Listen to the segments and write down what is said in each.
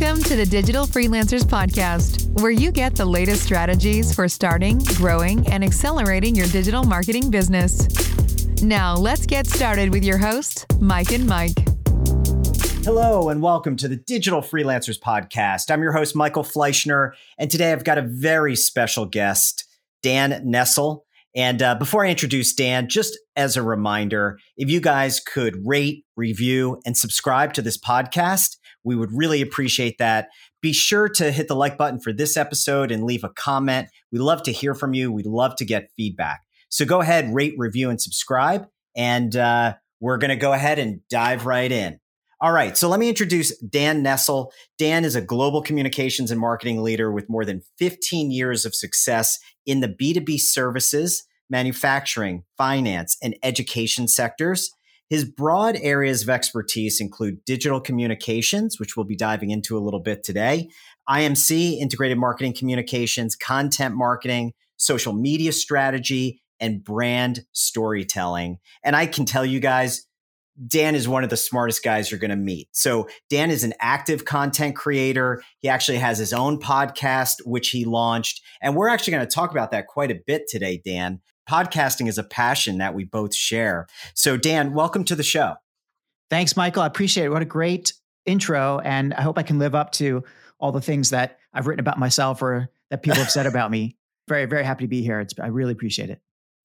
Welcome to the Digital Freelancers Podcast, where you get the latest strategies for starting, growing, and accelerating your digital marketing business. Now, let's get started with your host, Mike and Mike. Hello, and welcome to the Digital Freelancers Podcast. I'm your host, Michael Fleischner, and today I've got a very special guest, Dan Nestle. And uh, before I introduce Dan, just as a reminder, if you guys could rate, review, and subscribe to this podcast, we would really appreciate that. Be sure to hit the like button for this episode and leave a comment. We love to hear from you. We'd love to get feedback. So go ahead, rate, review, and subscribe. And uh, we're going to go ahead and dive right in. All right, so let me introduce Dan Nestle. Dan is a global communications and marketing leader with more than 15 years of success in the B2B services, manufacturing, finance, and education sectors. His broad areas of expertise include digital communications, which we'll be diving into a little bit today, IMC, integrated marketing communications, content marketing, social media strategy, and brand storytelling. And I can tell you guys, Dan is one of the smartest guys you're going to meet. So, Dan is an active content creator. He actually has his own podcast, which he launched. And we're actually going to talk about that quite a bit today, Dan podcasting is a passion that we both share. So, Dan, welcome to the show. Thanks, Michael. I appreciate it. What a great intro. And I hope I can live up to all the things that I've written about myself or that people have said about me. Very, very happy to be here. It's, I really appreciate it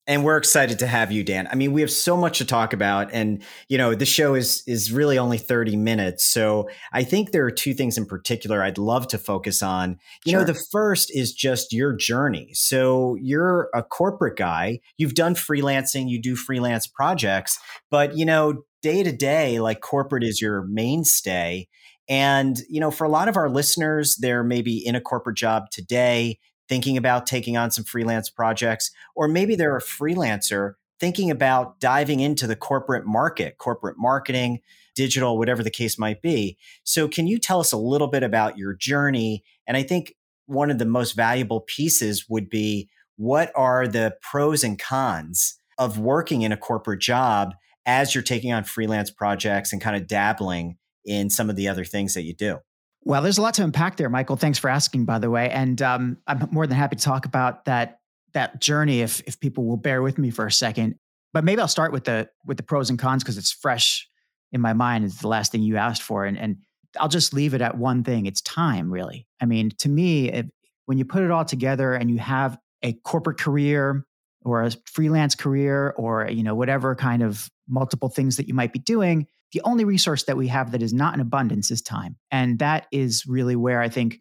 and we're excited to have you dan. I mean we have so much to talk about and you know the show is is really only 30 minutes. So i think there are two things in particular i'd love to focus on. You sure. know the first is just your journey. So you're a corporate guy. You've done freelancing. You do freelance projects. But you know day to day like corporate is your mainstay. And you know for a lot of our listeners they're maybe in a corporate job today thinking about taking on some freelance projects, or maybe they're a freelancer thinking about diving into the corporate market, corporate marketing, digital, whatever the case might be. So, can you tell us a little bit about your journey? And I think one of the most valuable pieces would be what are the pros and cons of working in a corporate job as you're taking on freelance projects and kind of dabbling in some of the other things that you do? Well, there's a lot to unpack there, Michael. Thanks for asking, by the way. And um, I'm more than happy to talk about that that journey if if people will bear with me for a second. But maybe I'll start with the with the pros and cons because it's fresh in my mind. It's the last thing you asked for, and and I'll just leave it at one thing. It's time, really. I mean, to me, when you put it all together and you have a corporate career or a freelance career or you know whatever kind of multiple things that you might be doing the only resource that we have that is not in abundance is time. And that is really where I think,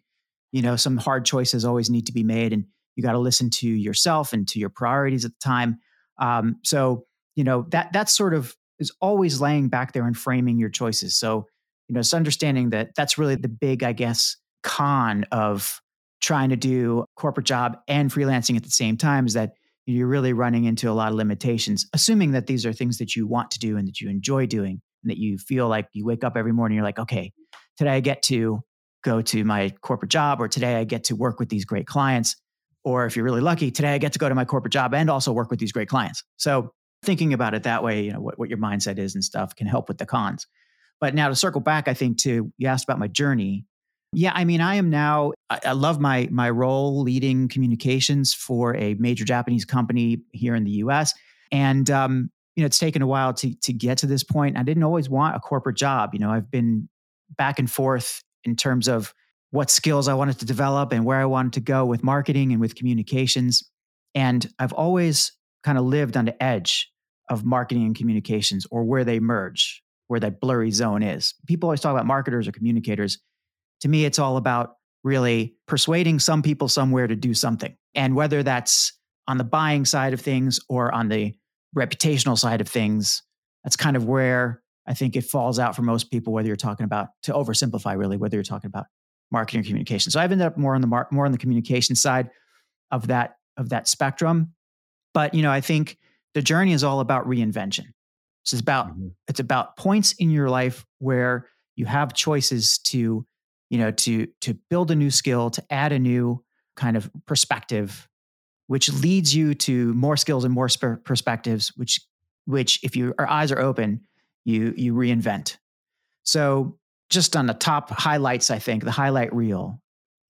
you know, some hard choices always need to be made. And you got to listen to yourself and to your priorities at the time. Um, so, you know, that that's sort of is always laying back there and framing your choices. So, you know, it's understanding that that's really the big, I guess, con of trying to do corporate job and freelancing at the same time is that you're really running into a lot of limitations, assuming that these are things that you want to do and that you enjoy doing and that you feel like you wake up every morning, you're like, okay, today I get to go to my corporate job, or today I get to work with these great clients. Or if you're really lucky, today I get to go to my corporate job and also work with these great clients. So thinking about it that way, you know, what, what your mindset is and stuff can help with the cons. But now to circle back, I think to you asked about my journey. Yeah, I mean, I am now. I, I love my my role leading communications for a major Japanese company here in the U.S. And um, you know, it's taken a while to to get to this point. I didn't always want a corporate job. You know, I've been back and forth in terms of what skills I wanted to develop and where I wanted to go with marketing and with communications. And I've always kind of lived on the edge of marketing and communications or where they merge, where that blurry zone is. People always talk about marketers or communicators. To me, it's all about really persuading some people somewhere to do something. And whether that's on the buying side of things or on the reputational side of things, that's kind of where I think it falls out for most people, whether you're talking about to oversimplify really, whether you're talking about marketing or communication. So I've ended up more on the mar- more on the communication side of that of that spectrum. But you know, I think the journey is all about reinvention. So it's about mm-hmm. it's about points in your life where you have choices to, you know, to to build a new skill, to add a new kind of perspective which leads you to more skills and more sp- perspectives, which which if your eyes are open, you you reinvent. So just on the top highlights, I think the highlight reel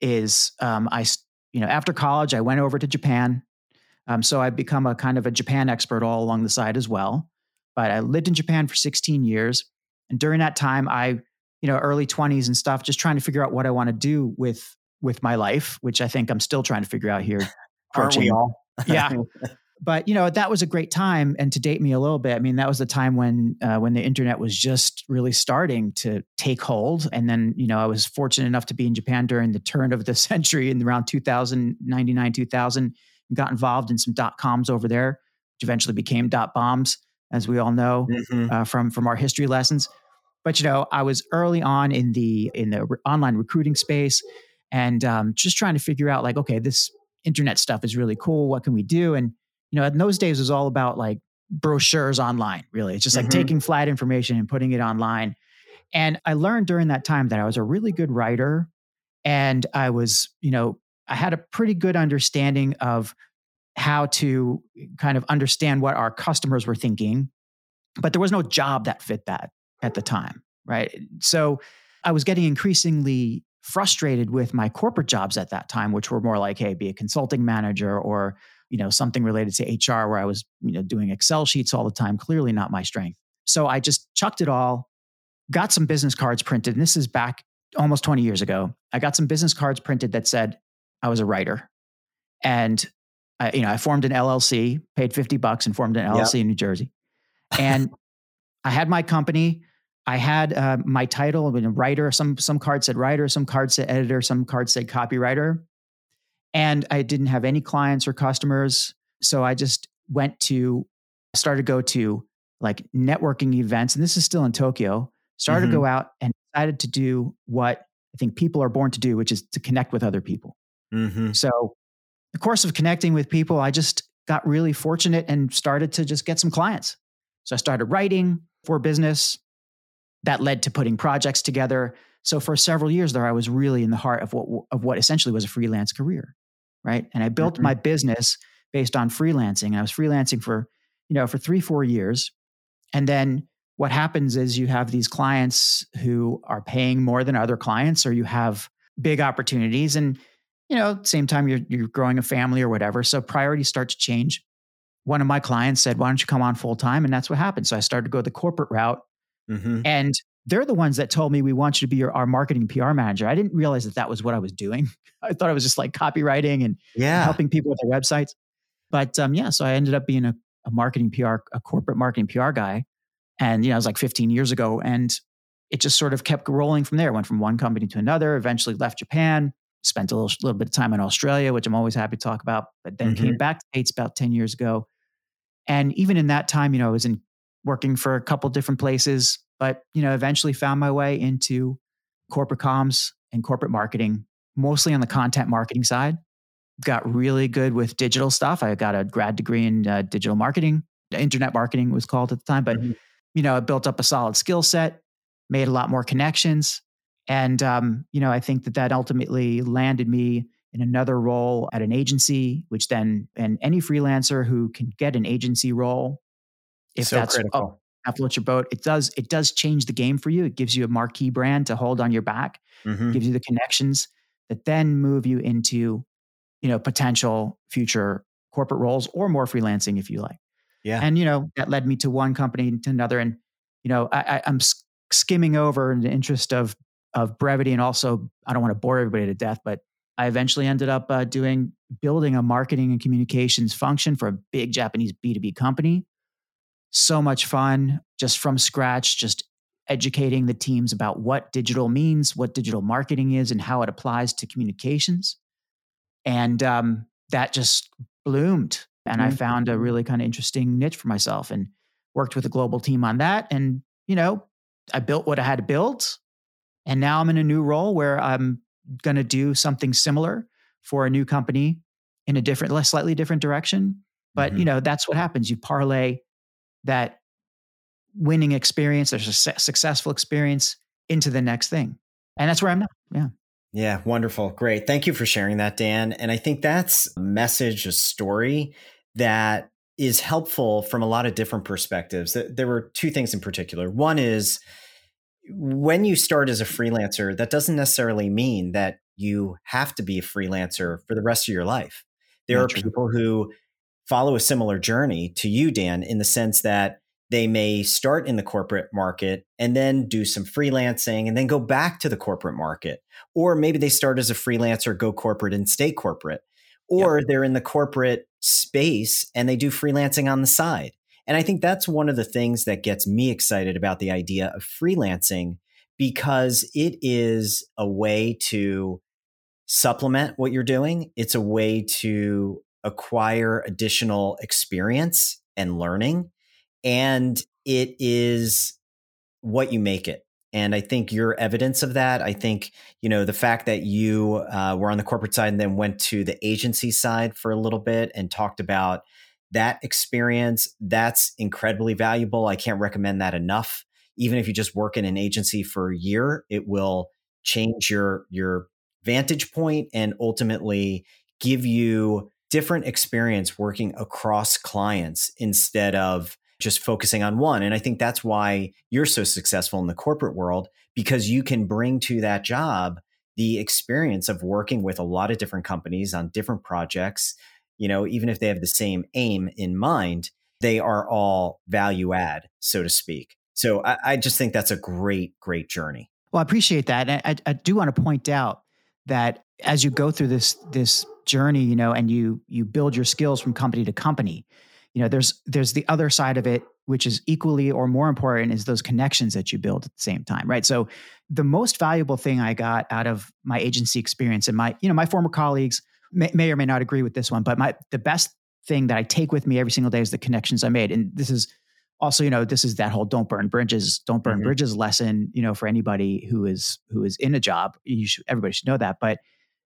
is um, I, you know, after college, I went over to Japan. Um, so I've become a kind of a Japan expert all along the side as well. But I lived in Japan for 16 years. And during that time, I, you know, early 20s and stuff, just trying to figure out what I want to do with with my life, which I think I'm still trying to figure out here. Aren't we all? yeah. But you know that was a great time, and to date me a little bit, I mean that was the time when uh, when the internet was just really starting to take hold. And then you know I was fortunate enough to be in Japan during the turn of the century in around 2000, 99, 2000, and got involved in some dot coms over there, which eventually became dot bombs, as we all know mm-hmm. uh, from from our history lessons. But you know I was early on in the in the re- online recruiting space, and um, just trying to figure out like okay this internet stuff is really cool. What can we do? And you know, in those days, it was all about like brochures online, really. It's just like mm-hmm. taking flat information and putting it online. And I learned during that time that I was a really good writer. And I was, you know, I had a pretty good understanding of how to kind of understand what our customers were thinking. But there was no job that fit that at the time. Right. So I was getting increasingly frustrated with my corporate jobs at that time, which were more like, hey, be a consulting manager or you know something related to HR where I was you know doing Excel sheets all the time. Clearly not my strength. So I just chucked it all, got some business cards printed, and this is back almost 20 years ago. I got some business cards printed that said I was a writer, and I, you know I formed an LLC, paid 50 bucks, and formed an LLC yep. in New Jersey, and I had my company. I had uh, my title, I mean, a writer. Some some cards said writer, some cards said editor, some cards said copywriter. And I didn't have any clients or customers. So I just went to, started to go to like networking events. And this is still in Tokyo. Started mm-hmm. to go out and decided to do what I think people are born to do, which is to connect with other people. Mm-hmm. So, the course of connecting with people, I just got really fortunate and started to just get some clients. So, I started writing for business. That led to putting projects together. So, for several years there, I was really in the heart of what of what essentially was a freelance career right? And I built mm-hmm. my business based on freelancing. I was freelancing for, you know, for three, four years. And then what happens is you have these clients who are paying more than other clients, or you have big opportunities. And, you know, same time you're you're growing a family or whatever. So priorities start to change. One of my clients said, Why don't you come on full time? And that's what happened. So I started to go the corporate route. Mm-hmm. And they're the ones that told me we want you to be your, our marketing PR manager. I didn't realize that that was what I was doing. I thought I was just like copywriting and yeah. helping people with their websites. But um, yeah, so I ended up being a, a marketing PR, a corporate marketing PR guy. And, you know, it was like 15 years ago. And it just sort of kept rolling from there. Went from one company to another, eventually left Japan, spent a little, little bit of time in Australia, which I'm always happy to talk about, but then mm-hmm. came back to States about 10 years ago. And even in that time, you know, I was in working for a couple different places, but you know eventually found my way into corporate comms and corporate marketing mostly on the content marketing side. Got really good with digital stuff. I got a grad degree in uh, digital marketing. Internet marketing was called at the time but mm-hmm. you know i built up a solid skill set made a lot more connections and um, you know i think that that ultimately landed me in another role at an agency which then and any freelancer who can get an agency role if so that's critical. Oh, float your boat. It does it does change the game for you. It gives you a marquee brand to hold on your back. Mm-hmm. Gives you the connections that then move you into you know potential future corporate roles or more freelancing if you like. Yeah. And you know that led me to one company to another, and you know I, am skimming over in the interest of of brevity, and also I don't want to bore everybody to death, but I eventually ended up uh, doing building a marketing and communications function for a big Japanese B2B company so much fun just from scratch, just educating the teams about what digital means, what digital marketing is, and how it applies to communications. And um, that just bloomed. And mm-hmm. I found a really kind of interesting niche for myself and worked with a global team on that. And, you know, I built what I had to build. And now I'm in a new role where I'm going to do something similar for a new company in a different, slightly different direction. But, mm-hmm. you know, that's what happens. You parlay that winning experience, there's a successful experience into the next thing. And that's where I'm now. Yeah. Yeah, wonderful. Great. Thank you for sharing that, Dan. And I think that's a message, a story that is helpful from a lot of different perspectives. There were two things in particular. One is when you start as a freelancer, that doesn't necessarily mean that you have to be a freelancer for the rest of your life. There Not are true. people who follow a similar journey to you, Dan, in the sense that they may start in the corporate market and then do some freelancing and then go back to the corporate market. Or maybe they start as a freelancer, go corporate and stay corporate. Or yep. they're in the corporate space and they do freelancing on the side. And I think that's one of the things that gets me excited about the idea of freelancing because it is a way to supplement what you're doing. It's a way to acquire additional experience and learning. And it is what you make it. And I think you're evidence of that. I think, you know, the fact that you uh, were on the corporate side and then went to the agency side for a little bit and talked about that experience, that's incredibly valuable. I can't recommend that enough. Even if you just work in an agency for a year, it will change your your vantage point and ultimately give you different experience working across clients instead of just focusing on one. And I think that's why you're so successful in the corporate world because you can bring to that job the experience of working with a lot of different companies on different projects. You know, even if they have the same aim in mind, they are all value add, so to speak. So I, I just think that's a great, great journey. Well, I appreciate that. And I, I do want to point out that as you go through this this journey, you know, and you you build your skills from company to company, you know, there's there's the other side of it, which is equally or more important, is those connections that you build at the same time, right? So the most valuable thing I got out of my agency experience and my, you know, my former colleagues may, may or may not agree with this one, but my the best thing that I take with me every single day is the connections I made. And this is also, you know, this is that whole don't burn bridges, don't burn mm-hmm. bridges lesson, you know, for anybody who is who is in a job. You should everybody should know that. But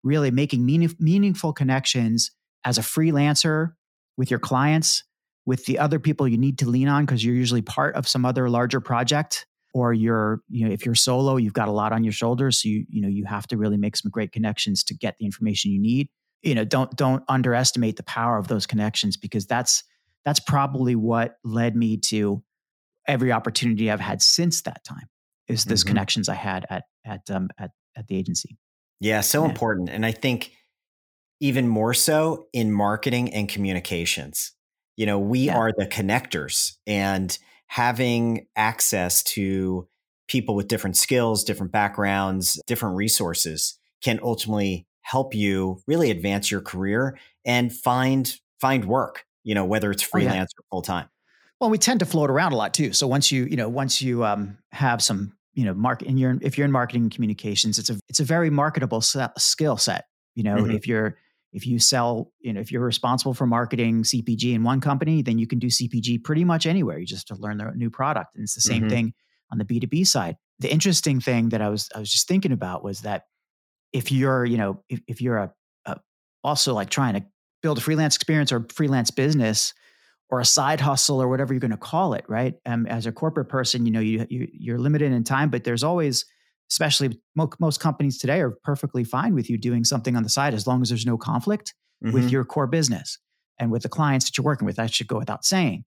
really making meaning, meaningful connections as a freelancer with your clients, with the other people you need to lean on because you're usually part of some other larger project or you're you know if you're solo you've got a lot on your shoulders so you you know you have to really make some great connections to get the information you need you know don't don't underestimate the power of those connections because that's that's probably what led me to every opportunity I've had since that time is this mm-hmm. connections I had at at um, at at the agency. Yeah, so yeah. important, and I think even more so in marketing and communications. You know, we yeah. are the connectors, and having access to people with different skills, different backgrounds, different resources can ultimately help you really advance your career and find find work you know, whether it's freelance oh, yeah. or full time. Well, we tend to float around a lot too. So once you, you know, once you um, have some, you know, market, and you're if you're in marketing and communications, it's a it's a very marketable skill set. You know, mm-hmm. if you're if you sell, you know, if you're responsible for marketing CPG in one company, then you can do CPG pretty much anywhere. You just to learn the new product, and it's the same mm-hmm. thing on the B two B side. The interesting thing that I was I was just thinking about was that if you're, you know, if, if you're a, a also like trying to build a freelance experience or freelance business or a side hustle or whatever you're going to call it, right? Um, as a corporate person, you know, you, you are limited in time, but there's always, especially most, most companies today, are perfectly fine with you doing something on the side as long as there's no conflict mm-hmm. with your core business and with the clients that you're working with. That should go without saying.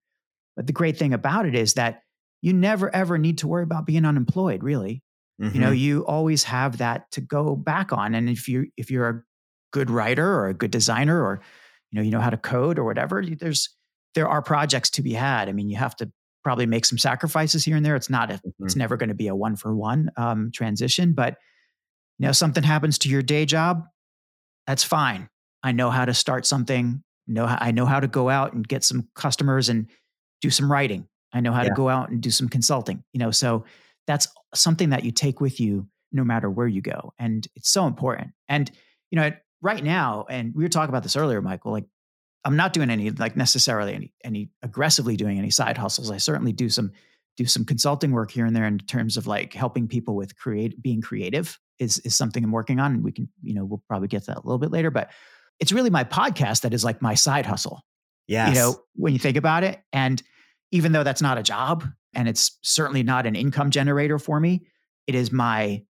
But the great thing about it is that you never ever need to worry about being unemployed. Really, mm-hmm. you know, mm-hmm. you always have that to go back on. And if you if you're a good writer or a good designer or you know you know how to code or whatever there's there are projects to be had. I mean you have to probably make some sacrifices here and there. It's not a, mm-hmm. it's never going to be a one for one um, transition but you know something happens to your day job that's fine. I know how to start something know i know how to go out and get some customers and do some writing. I know how yeah. to go out and do some consulting you know so that's something that you take with you no matter where you go and it's so important. And you know right now, and we were talking about this earlier, Michael, like I'm not doing any like necessarily any any aggressively doing any side hustles. I certainly do some do some consulting work here and there in terms of like helping people with create being creative is is something I'm working on. And we can, you know, we'll probably get to that a little bit later. But it's really my podcast that is like my side hustle. Yeah. You know, when you think about it. And even though that's not a job and it's certainly not an income generator for me, it is my,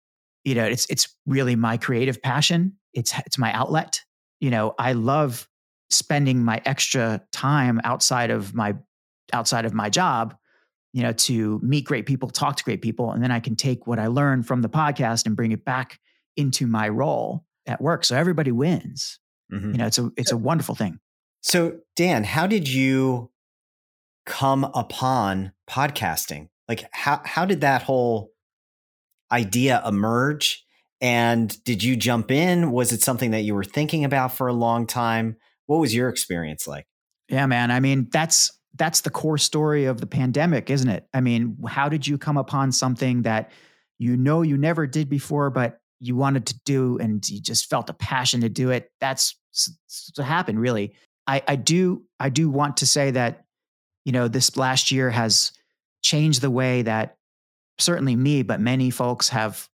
you know, it's it's really my creative passion it's it's my outlet. You know, I love spending my extra time outside of my outside of my job, you know, to meet great people, talk to great people, and then I can take what I learned from the podcast and bring it back into my role at work. So everybody wins. Mm-hmm. You know, it's a it's a wonderful thing. So Dan, how did you come upon podcasting? Like how how did that whole idea emerge? And did you jump in? Was it something that you were thinking about for a long time? What was your experience like? Yeah, man. I mean, that's that's the core story of the pandemic, isn't it? I mean, how did you come upon something that you know you never did before, but you wanted to do and you just felt a passion to do it? That's what happened, really. I, I do I do want to say that, you know, this last year has changed the way that certainly me, but many folks have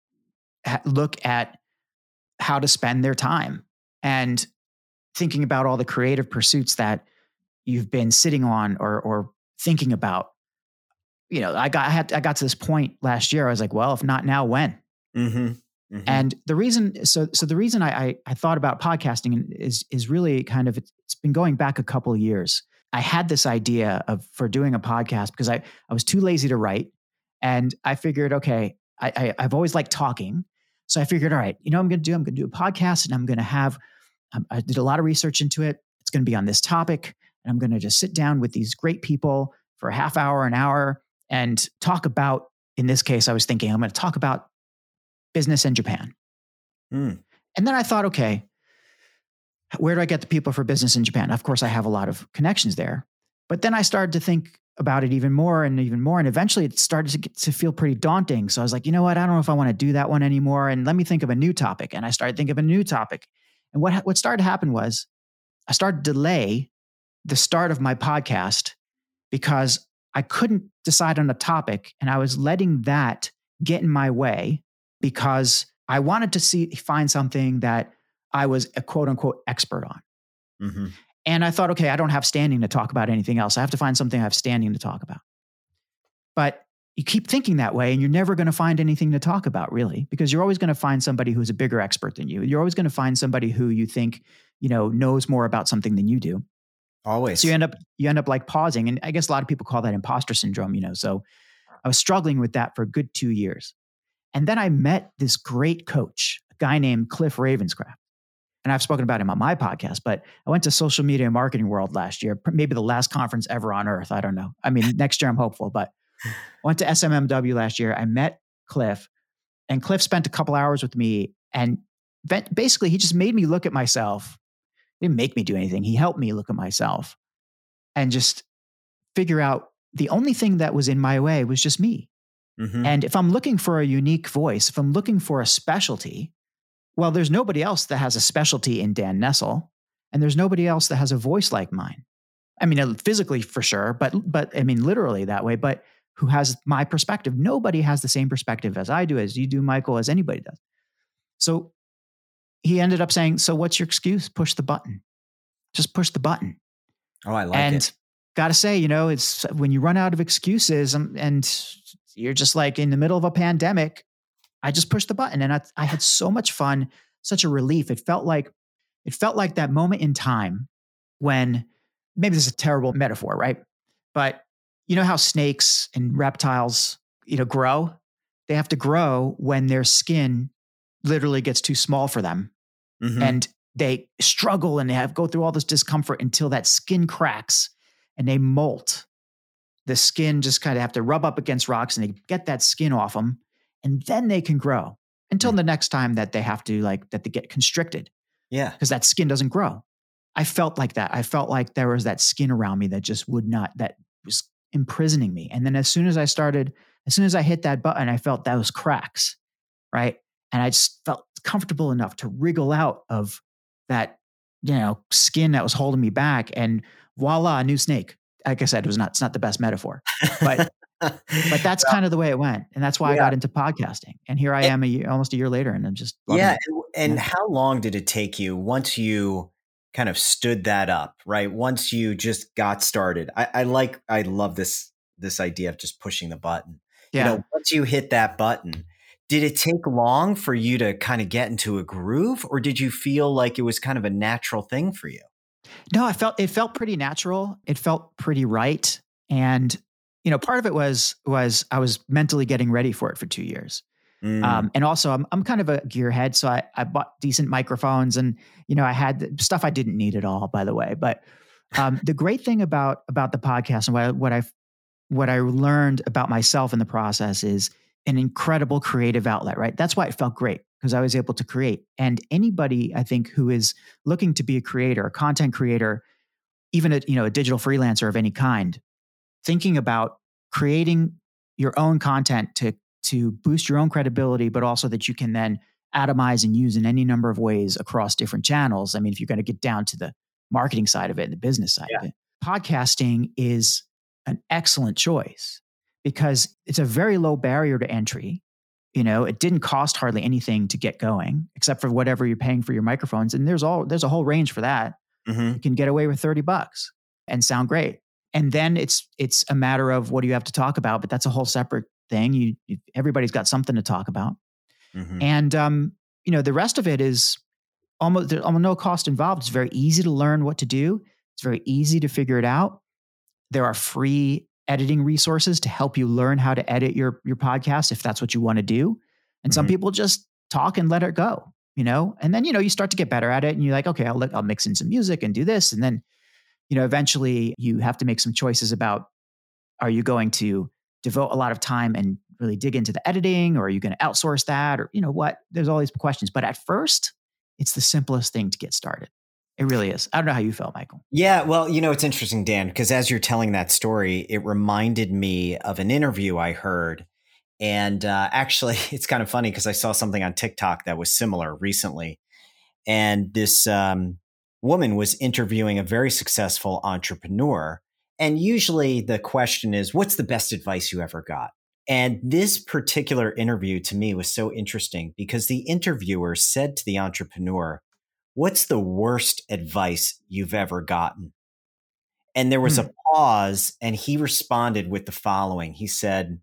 ha- look at how to spend their time and thinking about all the creative pursuits that you've been sitting on or or thinking about. You know, I got I had I got to this point last year. I was like, well, if not now, when? Mm-hmm. Mm-hmm. And the reason, so so the reason I, I, I thought about podcasting is is really kind of it's been going back a couple of years. I had this idea of for doing a podcast because I I was too lazy to write, and I figured, okay, I, I I've always liked talking, so I figured, all right, you know, I'm going to do I'm going to do a podcast, and I'm going to have um, I did a lot of research into it. It's going to be on this topic, and I'm going to just sit down with these great people for a half hour, an hour, and talk about. In this case, I was thinking I'm going to talk about business in Japan. Mm. And then I thought, okay, where do I get the people for business in Japan? Of course, I have a lot of connections there. But then I started to think about it even more and even more. And eventually it started to, get, to feel pretty daunting. So I was like, you know what? I don't know if I want to do that one anymore. And let me think of a new topic. And I started thinking of a new topic. And what, what started to happen was I started to delay the start of my podcast because I couldn't decide on a topic. And I was letting that get in my way because I wanted to see find something that I was a quote unquote expert on. Mm-hmm. And I thought, okay, I don't have standing to talk about anything else. I have to find something I have standing to talk about. But you keep thinking that way and you're never going to find anything to talk about really because you're always going to find somebody who's a bigger expert than you. You're always going to find somebody who you think, you know, knows more about something than you do. Always. So you end up you end up like pausing and I guess a lot of people call that imposter syndrome, you know. So I was struggling with that for a good 2 years. And then I met this great coach, a guy named Cliff Ravenscraft. And I've spoken about him on my podcast, but I went to Social Media Marketing World last year, maybe the last conference ever on earth. I don't know. I mean, next year I'm hopeful, but went to SMMW last year. I met Cliff, and Cliff spent a couple hours with me. And basically, he just made me look at myself. He didn't make me do anything. He helped me look at myself and just figure out the only thing that was in my way was just me. Mm-hmm. And if I'm looking for a unique voice, if I'm looking for a specialty, well, there's nobody else that has a specialty in Dan Nestle, and there's nobody else that has a voice like mine. I mean, uh, physically for sure, but but I mean, literally that way. But who has my perspective? Nobody has the same perspective as I do, as you do, Michael, as anybody does. So he ended up saying, "So what's your excuse? Push the button. Just push the button." Oh, I like and it. And got to say, you know, it's when you run out of excuses, and, um, and you're just like in the middle of a pandemic. I just pushed the button and I, I had so much fun, such a relief. It felt like it felt like that moment in time when maybe this is a terrible metaphor, right? But you know how snakes and reptiles, you know, grow? They have to grow when their skin literally gets too small for them. Mm-hmm. And they struggle and they have go through all this discomfort until that skin cracks and they molt the skin just kind of have to rub up against rocks and they get that skin off them and then they can grow until mm. the next time that they have to like that they get constricted yeah because that skin doesn't grow i felt like that i felt like there was that skin around me that just would not that was imprisoning me and then as soon as i started as soon as i hit that button i felt those cracks right and i just felt comfortable enough to wriggle out of that you know skin that was holding me back and voila a new snake like I said, it was not it's not the best metaphor, but but that's kind of the way it went, and that's why yeah. I got into podcasting. And here I am, a year, almost a year later, and I'm just yeah. It. And, yeah. how long did it take you once you kind of stood that up? Right, once you just got started. I, I like, I love this this idea of just pushing the button. Yeah. You know, once you hit that button, did it take long for you to kind of get into a groove, or did you feel like it was kind of a natural thing for you? No, I felt it felt pretty natural. It felt pretty right. And you know, part of it was was I was mentally getting ready for it for two years. Mm. Um, and also, I'm I'm kind of a gearhead, so I I bought decent microphones, and you know, I had stuff I didn't need at all, by the way. But um, the great thing about about the podcast and what I, what I what I learned about myself in the process is an incredible creative outlet. Right, that's why it felt great because I was able to create. And anybody I think who is looking to be a creator, a content creator, even a you know a digital freelancer of any kind, thinking about creating your own content to to boost your own credibility, but also that you can then atomize and use in any number of ways across different channels. I mean, if you're going to get down to the marketing side of it and the business side yeah. of it, podcasting is an excellent choice because it's a very low barrier to entry. You know, it didn't cost hardly anything to get going, except for whatever you're paying for your microphones. And there's all there's a whole range for that. Mm-hmm. You can get away with 30 bucks and sound great. And then it's it's a matter of what do you have to talk about, but that's a whole separate thing. You, you everybody's got something to talk about. Mm-hmm. And um, you know, the rest of it is almost there's almost no cost involved. It's very easy to learn what to do. It's very easy to figure it out. There are free editing resources to help you learn how to edit your your podcast if that's what you want to do. And mm-hmm. some people just talk and let it go, you know. And then you know you start to get better at it, and you're like, okay, I'll look, I'll mix in some music and do this, and then you know, eventually you have to make some choices about are you going to devote a lot of time and really dig into the editing or are you going to outsource that or you know what? There's all these questions but at first it's the simplest thing to get started. It really is. I don't know how you felt michael. Yeah well you know it's interesting dan because as you're telling that story it reminded me of an interview i heard and uh, actually it's kind of funny because i saw something on tiktok that was similar recently and this um, woman was interviewing a very successful entrepreneur. And usually the question is, what's the best advice you ever got? And this particular interview to me was so interesting because the interviewer said to the entrepreneur, What's the worst advice you've ever gotten? And there was hmm. a pause, and he responded with the following He said,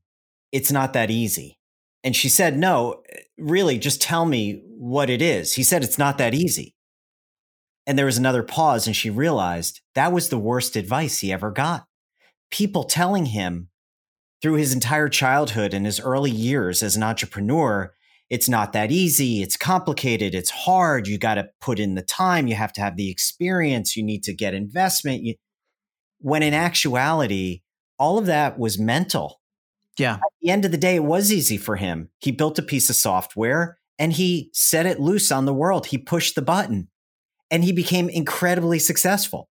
It's not that easy. And she said, No, really, just tell me what it is. He said, It's not that easy. And there was another pause, and she realized that was the worst advice he ever got. People telling him through his entire childhood and his early years as an entrepreneur, it's not that easy, it's complicated, it's hard, you got to put in the time, you have to have the experience, you need to get investment. You, when in actuality, all of that was mental. Yeah. At the end of the day, it was easy for him. He built a piece of software and he set it loose on the world. He pushed the button and he became incredibly successful.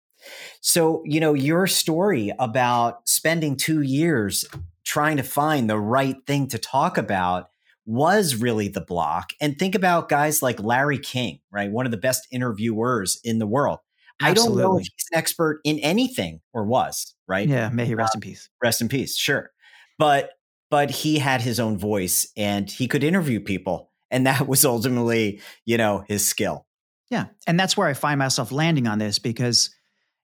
So, you know, your story about spending two years trying to find the right thing to talk about was really the block. And think about guys like Larry King, right? One of the best interviewers in the world. Absolutely. I don't know if he's an expert in anything or was, right? Yeah, may he rest uh, in peace. Rest in peace, sure. But but he had his own voice and he could interview people and that was ultimately, you know, his skill. Yeah. And that's where I find myself landing on this because,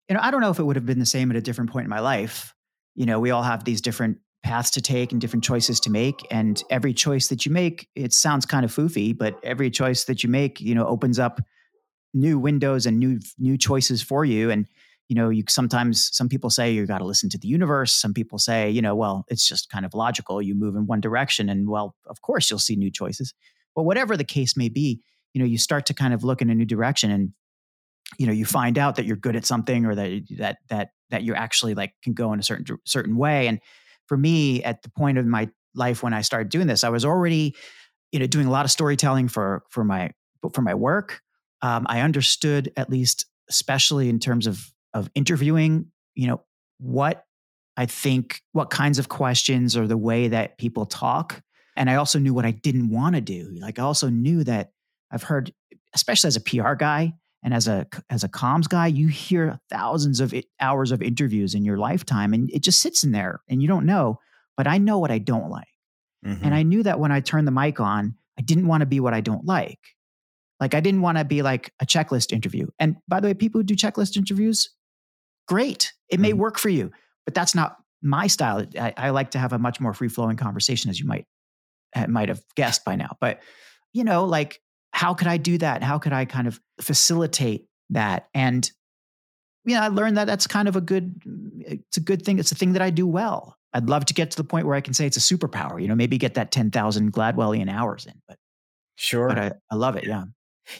you know, I don't know if it would have been the same at a different point in my life. You know, we all have these different paths to take and different choices to make. And every choice that you make, it sounds kind of foofy, but every choice that you make, you know, opens up new windows and new new choices for you. And, you know, you sometimes some people say you got to listen to the universe. Some people say, you know, well, it's just kind of logical. You move in one direction and well, of course you'll see new choices. But whatever the case may be, you know you start to kind of look in a new direction and you know you find out that you're good at something or that that that that you actually like can go in a certain certain way. And for me at the point of my life when i started doing this i was already you know doing a lot of storytelling for for my for my work. Um, i understood at least especially in terms of of interviewing you know what i think what kinds of questions or the way that people talk. And i also knew what i didn't want to do. Like i also knew that I've heard, especially as a PR guy and as a as a comms guy, you hear thousands of hours of interviews in your lifetime, and it just sits in there, and you don't know. But I know what I don't like, mm-hmm. and I knew that when I turned the mic on, I didn't want to be what I don't like. Like I didn't want to be like a checklist interview. And by the way, people who do checklist interviews, great. It may mm-hmm. work for you, but that's not my style. I, I like to have a much more free flowing conversation, as you might uh, might have guessed by now. But you know, like how could I do that? How could I kind of facilitate that? And you know, I learned that that's kind of a good, it's a good thing. It's a thing that I do well. I'd love to get to the point where I can say it's a superpower. You know, maybe get that ten thousand Gladwellian hours in. But sure, but I, I love it. Yeah,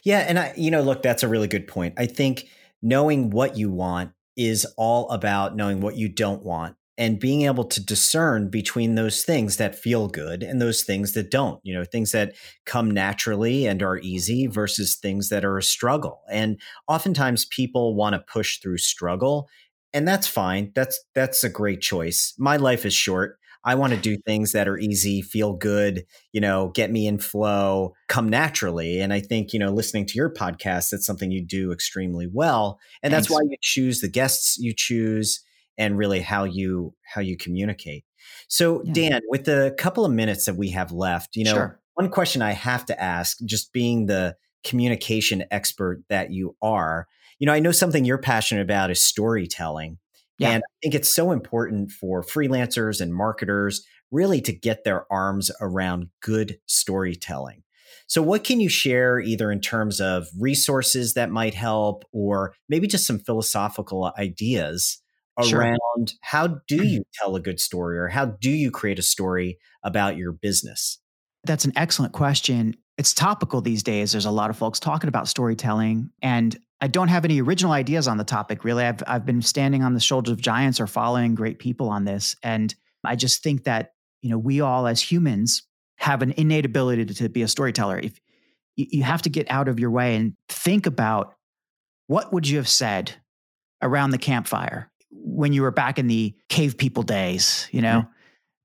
yeah, and I, you know, look, that's a really good point. I think knowing what you want is all about knowing what you don't want and being able to discern between those things that feel good and those things that don't you know things that come naturally and are easy versus things that are a struggle and oftentimes people want to push through struggle and that's fine that's that's a great choice my life is short I want to do things that are easy, feel good, you know, get me in flow, come naturally. And I think, you know, listening to your podcast, that's something you do extremely well. And Thanks. that's why you choose the guests you choose and really how you how you communicate. So yeah. Dan, with the couple of minutes that we have left, you know, sure. one question I have to ask, just being the communication expert that you are, you know, I know something you're passionate about is storytelling. Yeah. And I think it's so important for freelancers and marketers really to get their arms around good storytelling. So, what can you share either in terms of resources that might help or maybe just some philosophical ideas around sure. how do mm-hmm. you tell a good story or how do you create a story about your business? That's an excellent question. It's topical these days. There's a lot of folks talking about storytelling, and I don't have any original ideas on the topic, really. I've, I've been standing on the shoulders of giants or following great people on this. And I just think that, you know, we all as humans have an innate ability to, to be a storyteller. If you have to get out of your way and think about what would you have said around the campfire when you were back in the cave people days, you know? Mm-hmm.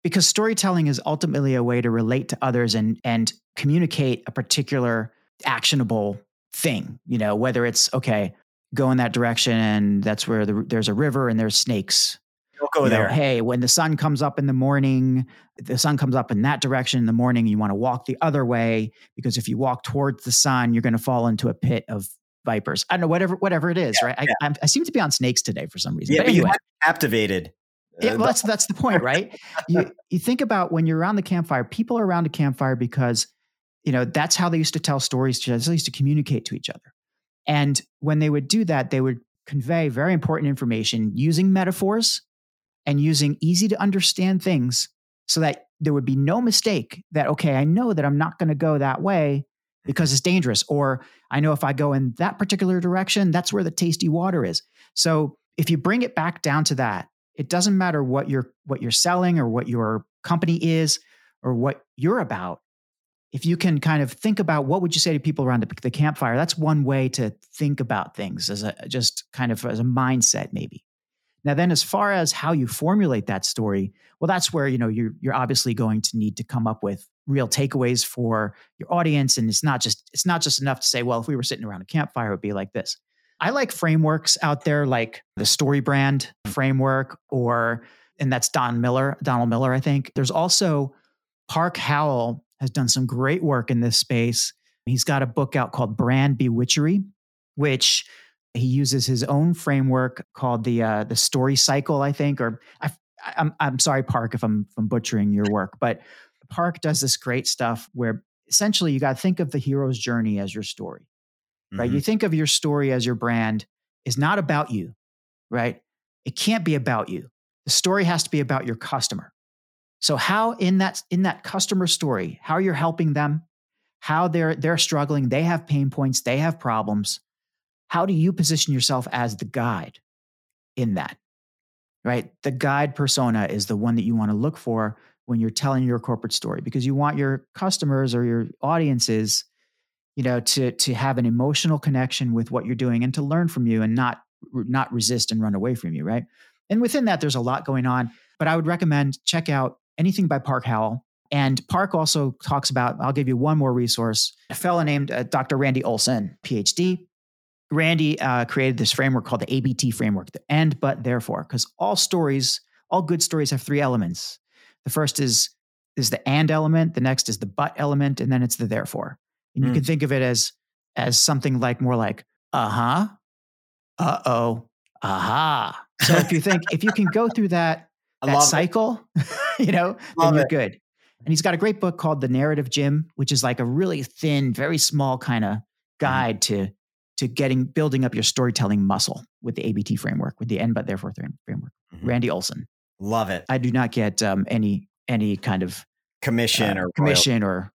Because storytelling is ultimately a way to relate to others and and communicate a particular actionable thing, you know, whether it's okay, go in that direction and that's where the, there's a river and there's snakes. Don't go you there. Know, hey, when the sun comes up in the morning, the sun comes up in that direction in the morning, you want to walk the other way because if you walk towards the sun, you're going to fall into a pit of vipers. I don't know, whatever, whatever it is, yeah, right? I, I, seem to be on snakes today for some reason. Yeah, but, anyway. you captivated. Yeah, well, that's that's the point, right? you you think about when you're around the campfire, people are around a campfire because you know that's how they used to tell stories to they used to communicate to each other. And when they would do that, they would convey very important information using metaphors and using easy to understand things so that there would be no mistake that okay, I know that I'm not going to go that way because it's dangerous. Or I know if I go in that particular direction, that's where the tasty water is. So if you bring it back down to that, it doesn't matter what you're what you're selling or what your company is or what you're about. If you can kind of think about what would you say to people around the, the campfire, that's one way to think about things as a just kind of as a mindset, maybe. Now, then, as far as how you formulate that story, well, that's where you know you're you're obviously going to need to come up with real takeaways for your audience, and it's not just it's not just enough to say, well, if we were sitting around a campfire, it would be like this. I like frameworks out there like the Story Brand framework, or and that's Don Miller, Donald Miller, I think. There's also Park Howell has done some great work in this space. He's got a book out called Brand Bewitchery, which he uses his own framework called the uh, the story cycle, I think. Or I, I'm I'm sorry, Park, if I'm if I'm butchering your work, but Park does this great stuff where essentially you got to think of the hero's journey as your story, right? Mm-hmm. You think of your story as your brand is not about you, right? It can't be about you. The story has to be about your customer. So how in that in that customer story, how you're helping them, how they're they're struggling, they have pain points, they have problems how do you position yourself as the guide in that? Right? The guide persona is the one that you want to look for when you're telling your corporate story because you want your customers or your audiences you know to to have an emotional connection with what you're doing and to learn from you and not not resist and run away from you right? And within that there's a lot going on but i would recommend check out anything by park howell. And park also talks about i'll give you one more resource a fellow named uh, dr randy olson phd Randy uh, created this framework called the ABT framework, the end but, therefore, because all stories, all good stories have three elements. The first is is the and element, the next is the but element, and then it's the therefore. And mm. you can hmm. think of it as as something like more like uh huh, uh oh, aha. So if you think if you can go through that that cycle, you know, love then you're it. good. And he's got a great book called The Narrative Gym, which is like a really thin, very small kind of mm-hmm. guide mm. to to getting building up your storytelling muscle with the ABT framework, with the and but therefore framework. Mm-hmm. Randy Olson. Love it. I do not get um, any any kind of commission uh, or commission or,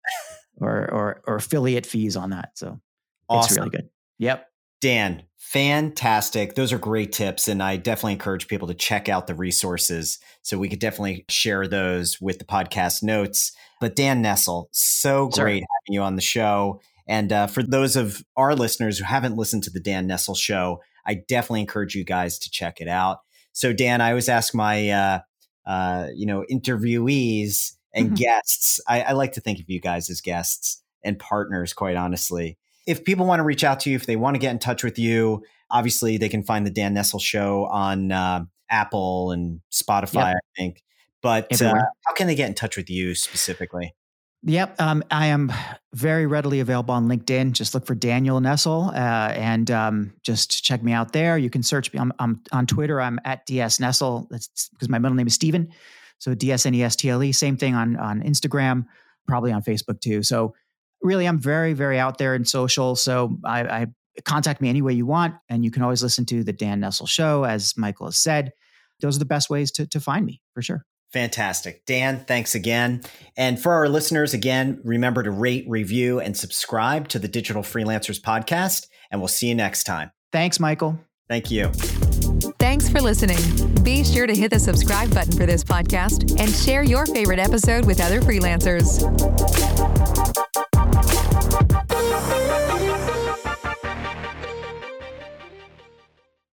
or or or affiliate fees on that. So awesome. it's really good. Yep. Dan, fantastic. Those are great tips. And I definitely encourage people to check out the resources. So we could definitely share those with the podcast notes. But Dan Nestle, so great Sorry. having you on the show. And uh, for those of our listeners who haven't listened to the Dan Nestle show, I definitely encourage you guys to check it out. So, Dan, I always ask my, uh, uh, you know, interviewees and mm-hmm. guests. I, I like to think of you guys as guests and partners, quite honestly if people want to reach out to you, if they want to get in touch with you, obviously they can find the Dan Nestle show on uh, Apple and Spotify, yep. I think. But uh, how can they get in touch with you specifically? Yep, um, I am very readily available on LinkedIn. Just look for Daniel Nestle uh, and um, just check me out there. You can search me. I'm, I'm, on Twitter. I'm at DS Nestle. That's because my middle name is Stephen. So D S N E S T L E. Same thing on on Instagram, probably on Facebook too. So really, I'm very, very out there in social. So I, I contact me any way you want. And you can always listen to the Dan Nestle show, as Michael has said. Those are the best ways to, to find me for sure. Fantastic. Dan, thanks again. And for our listeners, again, remember to rate, review, and subscribe to the Digital Freelancers Podcast. And we'll see you next time. Thanks, Michael. Thank you. Thanks for listening. Be sure to hit the subscribe button for this podcast and share your favorite episode with other freelancers.